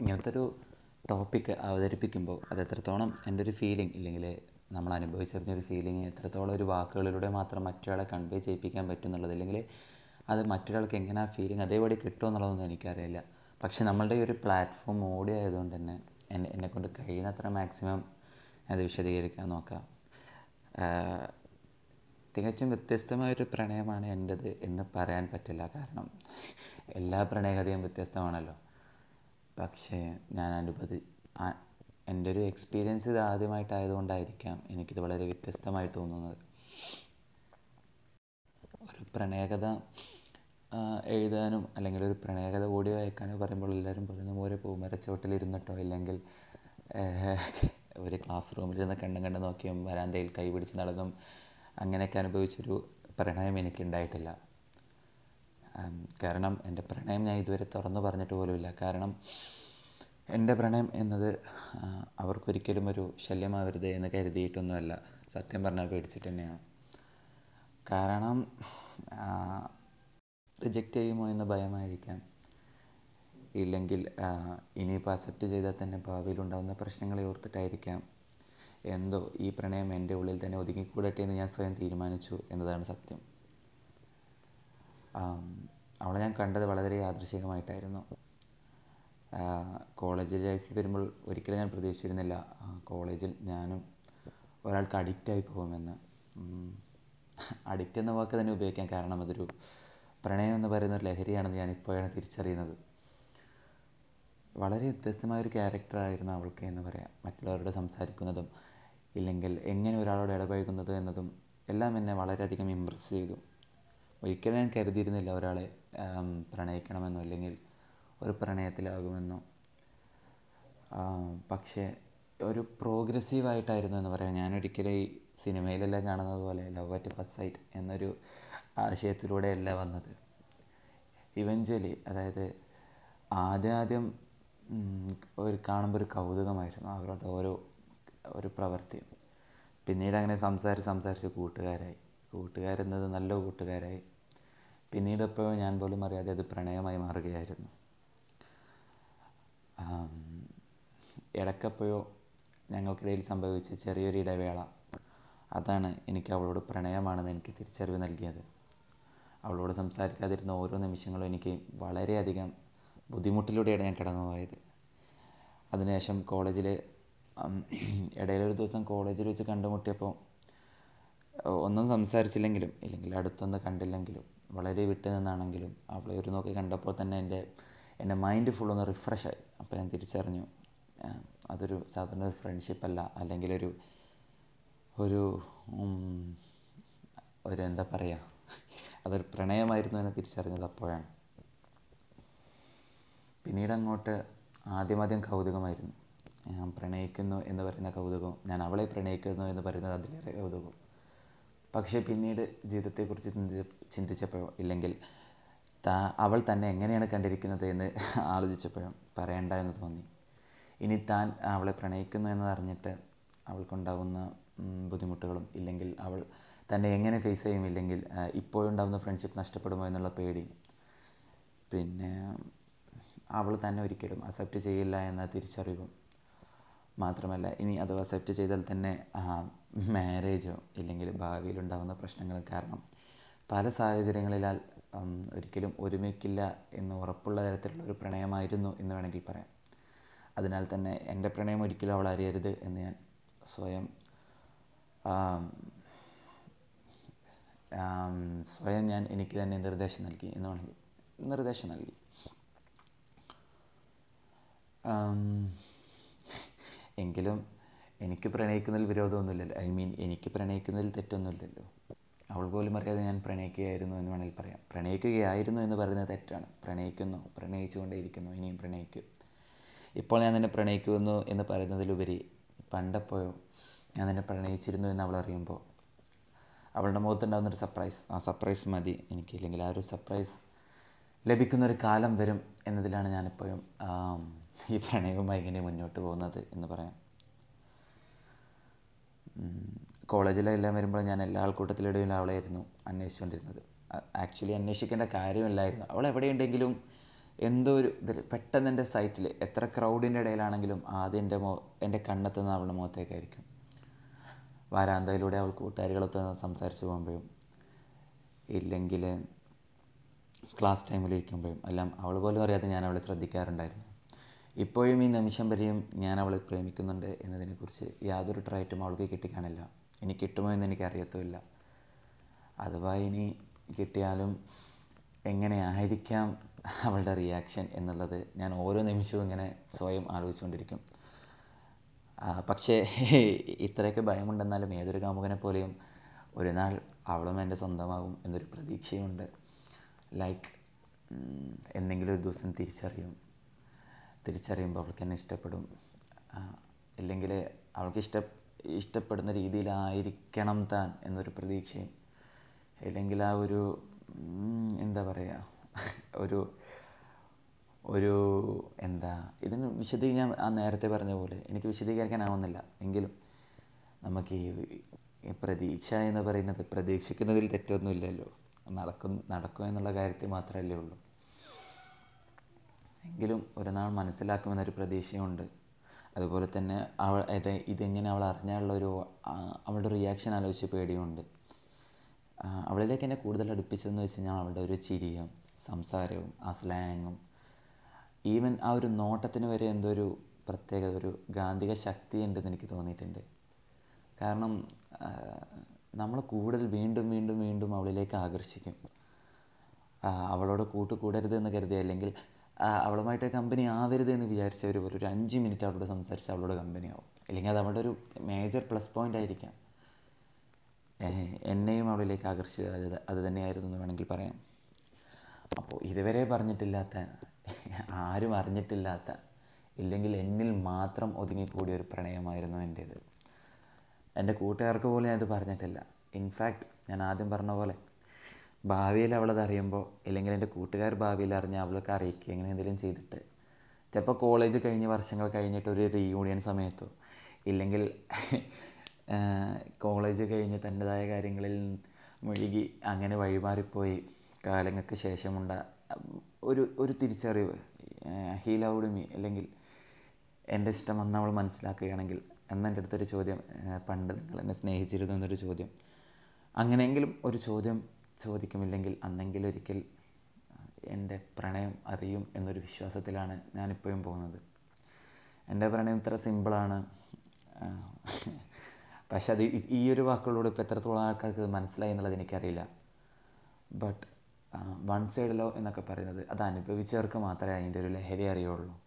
ഇങ്ങനത്തെ ഒരു ടോപ്പിക്ക് അവതരിപ്പിക്കുമ്പോൾ അത് എത്രത്തോളം എന്റെ ഒരു ഫീലിംഗ് ഇല്ലെങ്കിൽ നമ്മൾ അനുഭവിച്ചറിഞ്ഞൊരു ഫീലിംഗ് എത്രത്തോളം ഒരു വാക്കുകളിലൂടെ മാത്രം മറ്റൊരാളെ കൺവേ ചെയ്യിപ്പിക്കാൻ പറ്റും എന്നുള്ളത് അല്ലെങ്കിൽ അത് മറ്റൊരാൾക്ക് എങ്ങനെ ആ ഫീലിംഗ് അതേപടി കിട്ടുമോ എന്നുള്ളതൊന്നും എനിക്കറിയില്ല. പക്ഷേ നമ്മളുടെ ഈ ഒരു പ്ലാറ്റ്ഫോം ഓടി ആയതുകൊണ്ട് തന്നെ എന്നെ എന്നെക്കൊണ്ട് കഴിയുന്നത്ര മാക്സിമം അത് വിശദീകരിക്കാൻ നോക്കാം. തികച്ചും വ്യത്യസ്തമായൊരു പ്രണയമാണ് എന്റേത് എന്ന് പറയാൻ പറ്റില്ല. കാരണം എല്ലാ പ്രണയകഥയും വ്യത്യസ്തമാണല്ലോ. പക്ഷേ ഞാൻ അനുഭവി എന്റെ ഒരു എക്സ്പീരിയൻസ് ഇത് ആദ്യമായിട്ടായതുകൊണ്ടായിരിക്കാം എനിക്കിത് വളരെ വ്യത്യസ്തമായി തോന്നുന്നത്. ഒരു പ്രണയകഥ എഴുതാനും അല്ലെങ്കിൽ ഒരു പ്രണയകഥ ഓഡിയോ അയക്കാനോ പറയുമ്പോൾ എല്ലാവരും പറയുന്ന പോലെ പൂമരച്ചോട്ടിലിരുന്നിട്ടോ ഇല്ലെങ്കിൽ ഒരു ക്ലാസ് റൂമിലിരുന്ന് കണ്ടും കണ്ട് നോക്കിയും വരാന്തയിൽ കൈ പിടിച്ച് നടന്നും അങ്ങനെയൊക്കെ അനുഭവിച്ചൊരു പ്രണയം എനിക്കുണ്ടായിട്ടില്ല. കാരണം എന്റെ പ്രണയം ഞാൻ ഇതുവരെ തുറന്നു പറഞ്ഞിട്ട് പോലുമില്ല. കാരണം എന്റെ പ്രണയം എന്നത് അവർക്കൊരിക്കലും ഒരു ശല്യമാവരുത് എന്ന് കരുതിയിട്ടൊന്നുമല്ല. സത്യം പറഞ്ഞാൽ പേടിച്ചിട്ട് തന്നെയാണ്. കാരണം റിജക്റ്റ് ചെയ്യുമോ എന്ന് ഭയമായിരിക്കാം. ഇല്ലെങ്കിൽ ഇനിയിപ്പോൾ അക്സെപ്റ്റ് ചെയ്താൽ തന്നെ ഭാവിയിൽ ഉണ്ടാകുന്ന പ്രശ്നങ്ങളെ ഓർത്തിട്ടായിരിക്കാം. എന്തോ ഈ പ്രണയം എന്റെ ഉള്ളിൽ തന്നെ ഒതുങ്ങിക്കൂടട്ടെ എന്ന് ഞാൻ സ്വയം തീരുമാനിച്ചു എന്നതാണ് സത്യം. അവളെ ഞാൻ കണ്ടത് വളരെ യാദൃശികമായിട്ടായിരുന്നു. കോളേജ് ലൈഫിൽ വരുമ്പോൾ ഒരിക്കലും ഞാൻ പ്രതീക്ഷിച്ചിരുന്നില്ല കോളേജിൽ ഞാനും ഒരാൾക്ക് അഡിക്റ്റായി പോകുമെന്ന്. അഡിക്റ്റ് എന്ന വാക്ക് തന്നെ ഉപയോഗിക്കാൻ കാരണം അതൊരു പ്രണയം എന്ന് പറയുന്ന ഒരു ലഹരിയാണെന്ന് ഞാൻ ഇപ്പോഴാണ് തിരിച്ചറിയുന്നത്. വളരെ വ്യത്യസ്തമായൊരു ക്യാരക്ടറായിരുന്നു അവൾക്ക് എന്ന് പറയാം. മറ്റുള്ളവരോട് സംസാരിക്കുന്നതും ഇല്ലെങ്കിൽ എങ്ങനെ ഒരാളോട് ഇടപഴകുന്നത് എന്നതും എല്ലാം എന്നെ വളരെയധികം ഇമ്പ്രസ് ചെയ്തു. ഒരിക്കലും ഞാൻ കരുതിയിരുന്നില്ല ഒരാളെ പ്രണയിക്കണമെന്നോ അല്ലെങ്കിൽ ഒരു പ്രണയത്തിലാകുമെന്നോ. പക്ഷേ ഒരു പ്രോഗ്രസീവായിട്ടായിരുന്നു എന്ന് പറയാം. ഞാനൊരിക്കലും ഈ സിനിമയിലെല്ലാം കാണുന്നത് പോലെ ലവ് അറ്റ് ഫസ്റ്റ് സൈറ്റ് എന്നൊരു ആശയത്തിലൂടെയല്ല വന്നത്. ഇവഞ്ച്വലി അതായത് ആദ്യം ആദ്യം ഒരു കാണുമ്പോൾ ഒരു കൗതുകമായിരുന്നു അവരുടെ ഓരോ ഒരു പ്രവൃത്തിയും. പിന്നീട് അങ്ങനെ സംസാരിച്ച് സംസാരിച്ച് കൂട്ടുകാരായി. കൂട്ടുകാരെന്നത് നല്ല കൂട്ടുകാരായി. പിന്നീട് എപ്പോഴും ഞാൻ പോലും അറിയാതെ അത് പ്രണയമായി മാറുകയായിരുന്നു. ഇടയ്ക്കെപ്പോഴോ ഞങ്ങൾക്കിടയിൽ സംഭവിച്ച ചെറിയൊരു ഇടവേള. അതാണ് എനിക്ക് അവളോട് പ്രണയമാണെന്ന് എനിക്ക് തിരിച്ചറിവ് നൽകിയത്. അവളോട് സംസാരിക്കാതിരുന്ന ഓരോ നിമിഷങ്ങളും എനിക്ക് വളരെയധികം ബുദ്ധിമുട്ടിലൂടെയാണ് ഞാൻ കടന്നുപോയത് അതിനുശേഷം കോളേജിൽ ഇടയിലൊരു ദിവസം കോളേജിൽ വെച്ച് കണ്ടുമുട്ടിയപ്പോൾ ഒന്നും സംസാരിച്ചില്ലെങ്കിലും ഇല്ലെങ്കിൽ അടുത്തൊന്നും കണ്ടില്ലെങ്കിലും വളരെ വിട്ടു നിന്നാണെങ്കിലും അവളെ ഒരു നോക്കി കണ്ടപ്പോൾ തന്നെ എന്റെ എന്റെ മൈൻഡ് ഫുൾ ഒന്ന് റിഫ്രഷായി അപ്പോൾ ഞാൻ തിരിച്ചറിഞ്ഞു അതൊരു സാധാരണ ഒരു ഫ്രണ്ട്ഷിപ്പ് അല്ല. അല്ലെങ്കിൽ ഒരു ഒരു ഒരു എന്താ പറയുക അതൊരു പ്രണയമായിരുന്നു എന്ന് തിരിച്ചറിഞ്ഞത് അപ്പോഴാണ്. പിന്നീട് അങ്ങോട്ട് ആദ്യമാദ്യം കൗതുകമായിരുന്നു. ഞാൻ പ്രണയിക്കുന്നു എന്ന് പറയുന്ന കൗതുകം ഞാൻ അവളെ പ്രണയിക്കുന്നു എന്ന് പറയുന്നത് അതിലേറെ കൗതുകം പക്ഷേ പിന്നീട് ജീവിതത്തെക്കുറിച്ച് ചിന്തിച്ചപ്പോഴോ ഇല്ലെങ്കിൽ താ അവൾ തന്നെ എങ്ങനെയാണ് കണ്ടിരിക്കുന്നത് എന്ന് ആലോചിച്ചപ്പോഴോ പറയണ്ട എന്ന് തോന്നി. ഇനി താൻ അവളെ പ്രണയിക്കുന്നു എന്നതറിഞ്ഞിട്ട് അവൾക്കുണ്ടാവുന്ന ഉം, ബുദ്ധിമുട്ടുകളും ഇല്ലെങ്കിൽ അവൾ തന്നെ എങ്ങനെ ഫേസ് ചെയ്യും ഇല്ലെങ്കിൽ ഇപ്പോഴുണ്ടാകുന്ന ഫ്രണ്ട്ഷിപ്പ് നഷ്ടപ്പെടുമോ എന്നുള്ള പേടി. പിന്നെ അവൾ തന്നെ ഒരിക്കലും അക്സെപ്റ്റ് ചെയ്യില്ല എന്ന തിരിച്ചറിവും മാത്രമല്ല ഇനി അത് അക്സെപ്റ്റ് ചെയ്താൽ തന്നെ മാരേജോ ഇല്ലെങ്കിൽ ഭാവിയിലുണ്ടാകുന്ന പ്രശ്നങ്ങൾ കാരണം പല സാഹചര്യങ്ങളിലാൽ ഒരിക്കലും ഒരുമിക്കില്ല എന്ന് ഉറപ്പുള്ള തരത്തിലുള്ള ഒരു പ്രണയമായിരുന്നു എന്ന് വേണമെങ്കിൽ പറയാം. അതിനാൽ തന്നെ എന്റെ പ്രണയം ഒരിക്കലും അവൾ അറിയരുത് എന്ന് ഞാൻ സ്വയം സ്വയം ഞാൻ എനിക്ക് തന്നെ നിർദ്ദേശം നൽകി എന്ന് വേണമെങ്കിൽ നിർദ്ദേശം നൽകി. എങ്കിലും എനിക്ക് പ്രണയിക്കുന്നതിൽ വിരോധമൊന്നുമില്ലല്ലോ. ഐ മീൻ എനിക്ക് പ്രണയിക്കുന്നതിൽ തെറ്റൊന്നുമില്ലല്ലോ. അവൾ പോലും അറിയാതെ ഞാൻ പ്രണയിക്കുകയായിരുന്നു എന്ന് വേണമെങ്കിൽ പറയാം. പ്രണയിക്കുകയായിരുന്നു എന്ന് പറയുന്നത് തെറ്റാണ്. പ്രണയിക്കുന്നു പ്രണയിച്ചുകൊണ്ടേയിരിക്കുന്നു ഇനിയും പ്രണയിക്കും. ഇപ്പോൾ ഞാൻ നിന്നെ പ്രണയിക്കുന്നു എന്ന് പറയുന്നതിലുപരി പണ്ടപ്പോഴും ഞാൻ നിന്നെ പ്രണയിച്ചിരുന്നു എന്ന് അവൾ അറിയുമ്പോൾ അവളുടെ മുഖത്തുണ്ടാകുന്നൊരു സർപ്രൈസ് ആ സർപ്രൈസ് മതി എനിക്ക്. ഇല്ലെങ്കിൽ ആ ഒരു സർപ്രൈസ് ലഭിക്കുന്നൊരു കാലം വരും എന്നതിലാണ് ഞാനിപ്പോഴും ഈ പ്രണയവുമായി ഇങ്ങനെ മുന്നോട്ട് പോകുന്നത് എന്ന് പറയാം. കോളേജിലെല്ലാം വരുമ്പോൾ ഞാൻ എല്ലാ ആൾക്കൂട്ടത്തിലിടയിൽ അവളായിരുന്നു അന്വേഷിച്ചുകൊണ്ടിരുന്നത്. ആക്ച്വലി അന്വേഷിക്കേണ്ട കാര്യമില്ലായിരുന്നു. അവൾ എവിടെയുണ്ടെങ്കിലും എന്തോ ഒരു ഇതിൽ പെട്ടെന്ന് എന്റെ സൈറ്റിൽ എത്ര ക്രൗഡിന്റെ ഇടയിലാണെങ്കിലും ആദ്യം എന്റെ മോ എന്റെ കണ്ണെത്തുന്ന അവളുടെ മുഖത്തേക്കായിരിക്കും. വാരാന്തയിലൂടെ അവൾ കൂട്ടുകാരികളൊത്ത് സംസാരിച്ച് പോകുമ്പോഴും ഇല്ലെങ്കിൽ ക്ലാസ് ടൈമിലിരിക്കുമ്പോഴും എല്ലാം അവൾ പോലും അറിയാതെ ഞാൻ അവളെ ശ്രദ്ധിക്കാറുണ്ടായിരുന്നു. ഇപ്പോഴും ഈ നിമിഷം വരെയും ഞാൻ അവളെ പ്രേമിക്കുന്നുണ്ട് എന്നതിനെക്കുറിച്ച് യാതൊരു ട്രൈറ്റും അവൾക്ക് കിട്ടിക്കാണില്ല. ഇനി കിട്ടുമോ എന്ന് എനിക്ക് അറിയത്തുമില്ല അഥവാ ഇനി കിട്ടിയാലും എങ്ങനെയായിരിക്കാം അവളുടെ റിയാക്ഷൻ എന്നുള്ളത് ഞാൻ ഓരോ നിമിഷവും ഇങ്ങനെ സ്വയം ആലോചിച്ചുകൊണ്ടിരിക്കും. പക്ഷേ ഇത്രയൊക്കെ ഭയമുണ്ടെന്നാലും ഏതൊരു കാമുകനെ പോലെയും ഒരു നാൾ അവളും എന്റെ സ്വന്തമാകും എന്നൊരു പ്രതീക്ഷയുണ്ട്. ലൈക്ക് എന്തെങ്കിലും ഒരു ദിവസം തിരിച്ചറിയും. തിരിച്ചറിയുമ്പോൾ അവൾക്ക് എന്നെ ഇഷ്ടപ്പെടും. ഇല്ലെങ്കിൽ അവൾക്ക് ഇഷ്ട ഇഷ്ടപ്പെടുന്ന രീതിയിലായിരിക്കണം താൻ എന്നൊരു പ്രതീക്ഷയും അല്ലെങ്കിൽ ആ ഒരു എന്താ പറയുക ഒരു ഒരു എന്താ ഇതിന് വിശദീകരിക്കാൻ ആ നേരത്തെ പറഞ്ഞ പോലെ എനിക്ക് വിശദീകരിക്കാനാവുന്നില്ല. എങ്കിലും നമുക്ക് ഈ പ്രതീക്ഷ എന്ന് പറയുന്നത് പ്രതീക്ഷിക്കുന്നതിൽ തെറ്റൊന്നുമില്ലല്ലോ. നടക്കും നടക്കും എന്നുള്ള കാര്യത്തിൽ മാത്രമല്ലേ ഉള്ളൂ. എങ്കിലും ഒരു നാൾ മനസ്സിലാക്കുമെന്നൊരു പ്രതീക്ഷയുണ്ട്. അതുപോലെ തന്നെ അവൾ ഇത് ഇതെങ്ങനെ അവൾ അറിഞ്ഞാലുള്ള ഒരു അവളുടെ റിയാക്ഷൻ ആലോചിച്ച് പേടിയുണ്ട്. അവളിലേക്ക് എന്നെ കൂടുതൽ അടുപ്പിച്ചതെന്ന് വെച്ച് കഴിഞ്ഞാൽ അവളുടെ ഒരു ചിരിയും സംസാരവും ആ സ്ലാങ്ങും ഈവൻ ആ ഒരു നോട്ടത്തിന് വരെ എന്തോ ഒരു പ്രത്യേകത ഒരു ഗാന്ധിക ശക്തി ഉണ്ടെന്ന് എനിക്ക് തോന്നിയിട്ടുണ്ട്. കാരണം നമ്മൾ കൂടുതൽ വീണ്ടും വീണ്ടും വീണ്ടും അവളിലേക്ക് ആകർഷിക്കും. അവളോട് കൂട്ടുകൂടരുത് എന്ന് കരുതി അല്ലെങ്കിൽ അവളുമായിട്ട് കമ്പനി ആവരുത് എന്ന് വിചാരിച്ചവർ പോലും ഒരു അഞ്ച് മിനിറ്റ് അവളോട് സംസാരിച്ച് അവളോട് കമ്പനി ആവും. അല്ലെങ്കിൽ അത് അവളുടെ ഒരു മേജർ പ്ലസ് പോയിന്റ് ആയിരിക്കാം. എന്നെയും അവളിലേക്ക് ആകർഷിച്ചത് അത് അത് തന്നെയായിരുന്നു എന്ന് വേണമെങ്കിൽ പറയാം. അപ്പോൾ ഇതുവരെ പറഞ്ഞിട്ടില്ലാത്ത ആരും അറിഞ്ഞിട്ടില്ലാത്ത ഇല്ലെങ്കിൽ എന്നിൽ മാത്രം ഒതുങ്ങിക്കൂടിയ ഒരു പ്രണയമായിരുന്നു എന്റേത്. എന്റെ കൂട്ടുകാർക്ക് പോലും ഞാനത് പറഞ്ഞിട്ടില്ല. ഇൻഫാക്റ്റ് ഞാൻ ആദ്യം പറഞ്ഞ പോലെ ഭാവിയിൽ അവളത് അറിയുമ്പോൾ ഇല്ലെങ്കിൽ എന്റെ കൂട്ടുകാർ ഭാവിയിൽ അറിഞ്ഞ് അവൾക്ക് അറിയിക്കുക എങ്ങനെ എന്തെങ്കിലും ചെയ്തിട്ട്. ചിലപ്പോൾ കോളേജ് കഴിഞ്ഞ് വർഷങ്ങൾ കഴിഞ്ഞിട്ട് ഒരു റീയൂണിയൻ സമയത്തോ ഇല്ലെങ്കിൽ കോളേജ് കഴിഞ്ഞ് തന്റെതായ കാര്യങ്ങളിൽ മുഴുകി അങ്ങനെ വഴിമാറിപ്പോയി. കാലങ്ങൾക്ക് ശേഷമുണ്ട ഒരു ഒരു തിരിച്ചറിവ് ഹീ ലൗഡ് മീ അല്ലെങ്കിൽ എന്റെ ഇഷ്ടം വന്ന് അവൾ മനസ്സിലാക്കുകയാണെങ്കിൽ എന്നെന്റെ അടുത്തൊരു ചോദ്യം പണ്ട് നിങ്ങൾ എന്നെ സ്നേഹിച്ചിരുന്നു എന്നൊരു ചോദ്യം. അങ്ങനെയെങ്കിലും ഒരു ചോദ്യം ചോദിക്കുമില്ലെങ്കിൽ അന്നെങ്കിലും ഒരിക്കൽ എന്റെ പ്രണയം അറിയും എന്നൊരു വിശ്വാസത്തിലാണ് ഞാനിപ്പോഴും പോകുന്നത്. എന്റെ പ്രണയം ഇത്ര സിമ്പിളാണ്. പക്ഷെ അത് ഈ- ഒരു വാക്കുകളോട് ഇപ്പോൾ എത്രത്തോളം ആൾക്കാർക്ക് മനസ്സിലായി എന്നുള്ളത് എനിക്കറിയില്ല. ബട്ട് വൺ സൈഡ് ലവ് എന്നൊക്കെ പറയുന്നത് അത് അനുഭവിച്ചവർക്ക് മാത്രമേ അതിന്റെ ഒരു ലഹരി അറിയുള്ളൂ.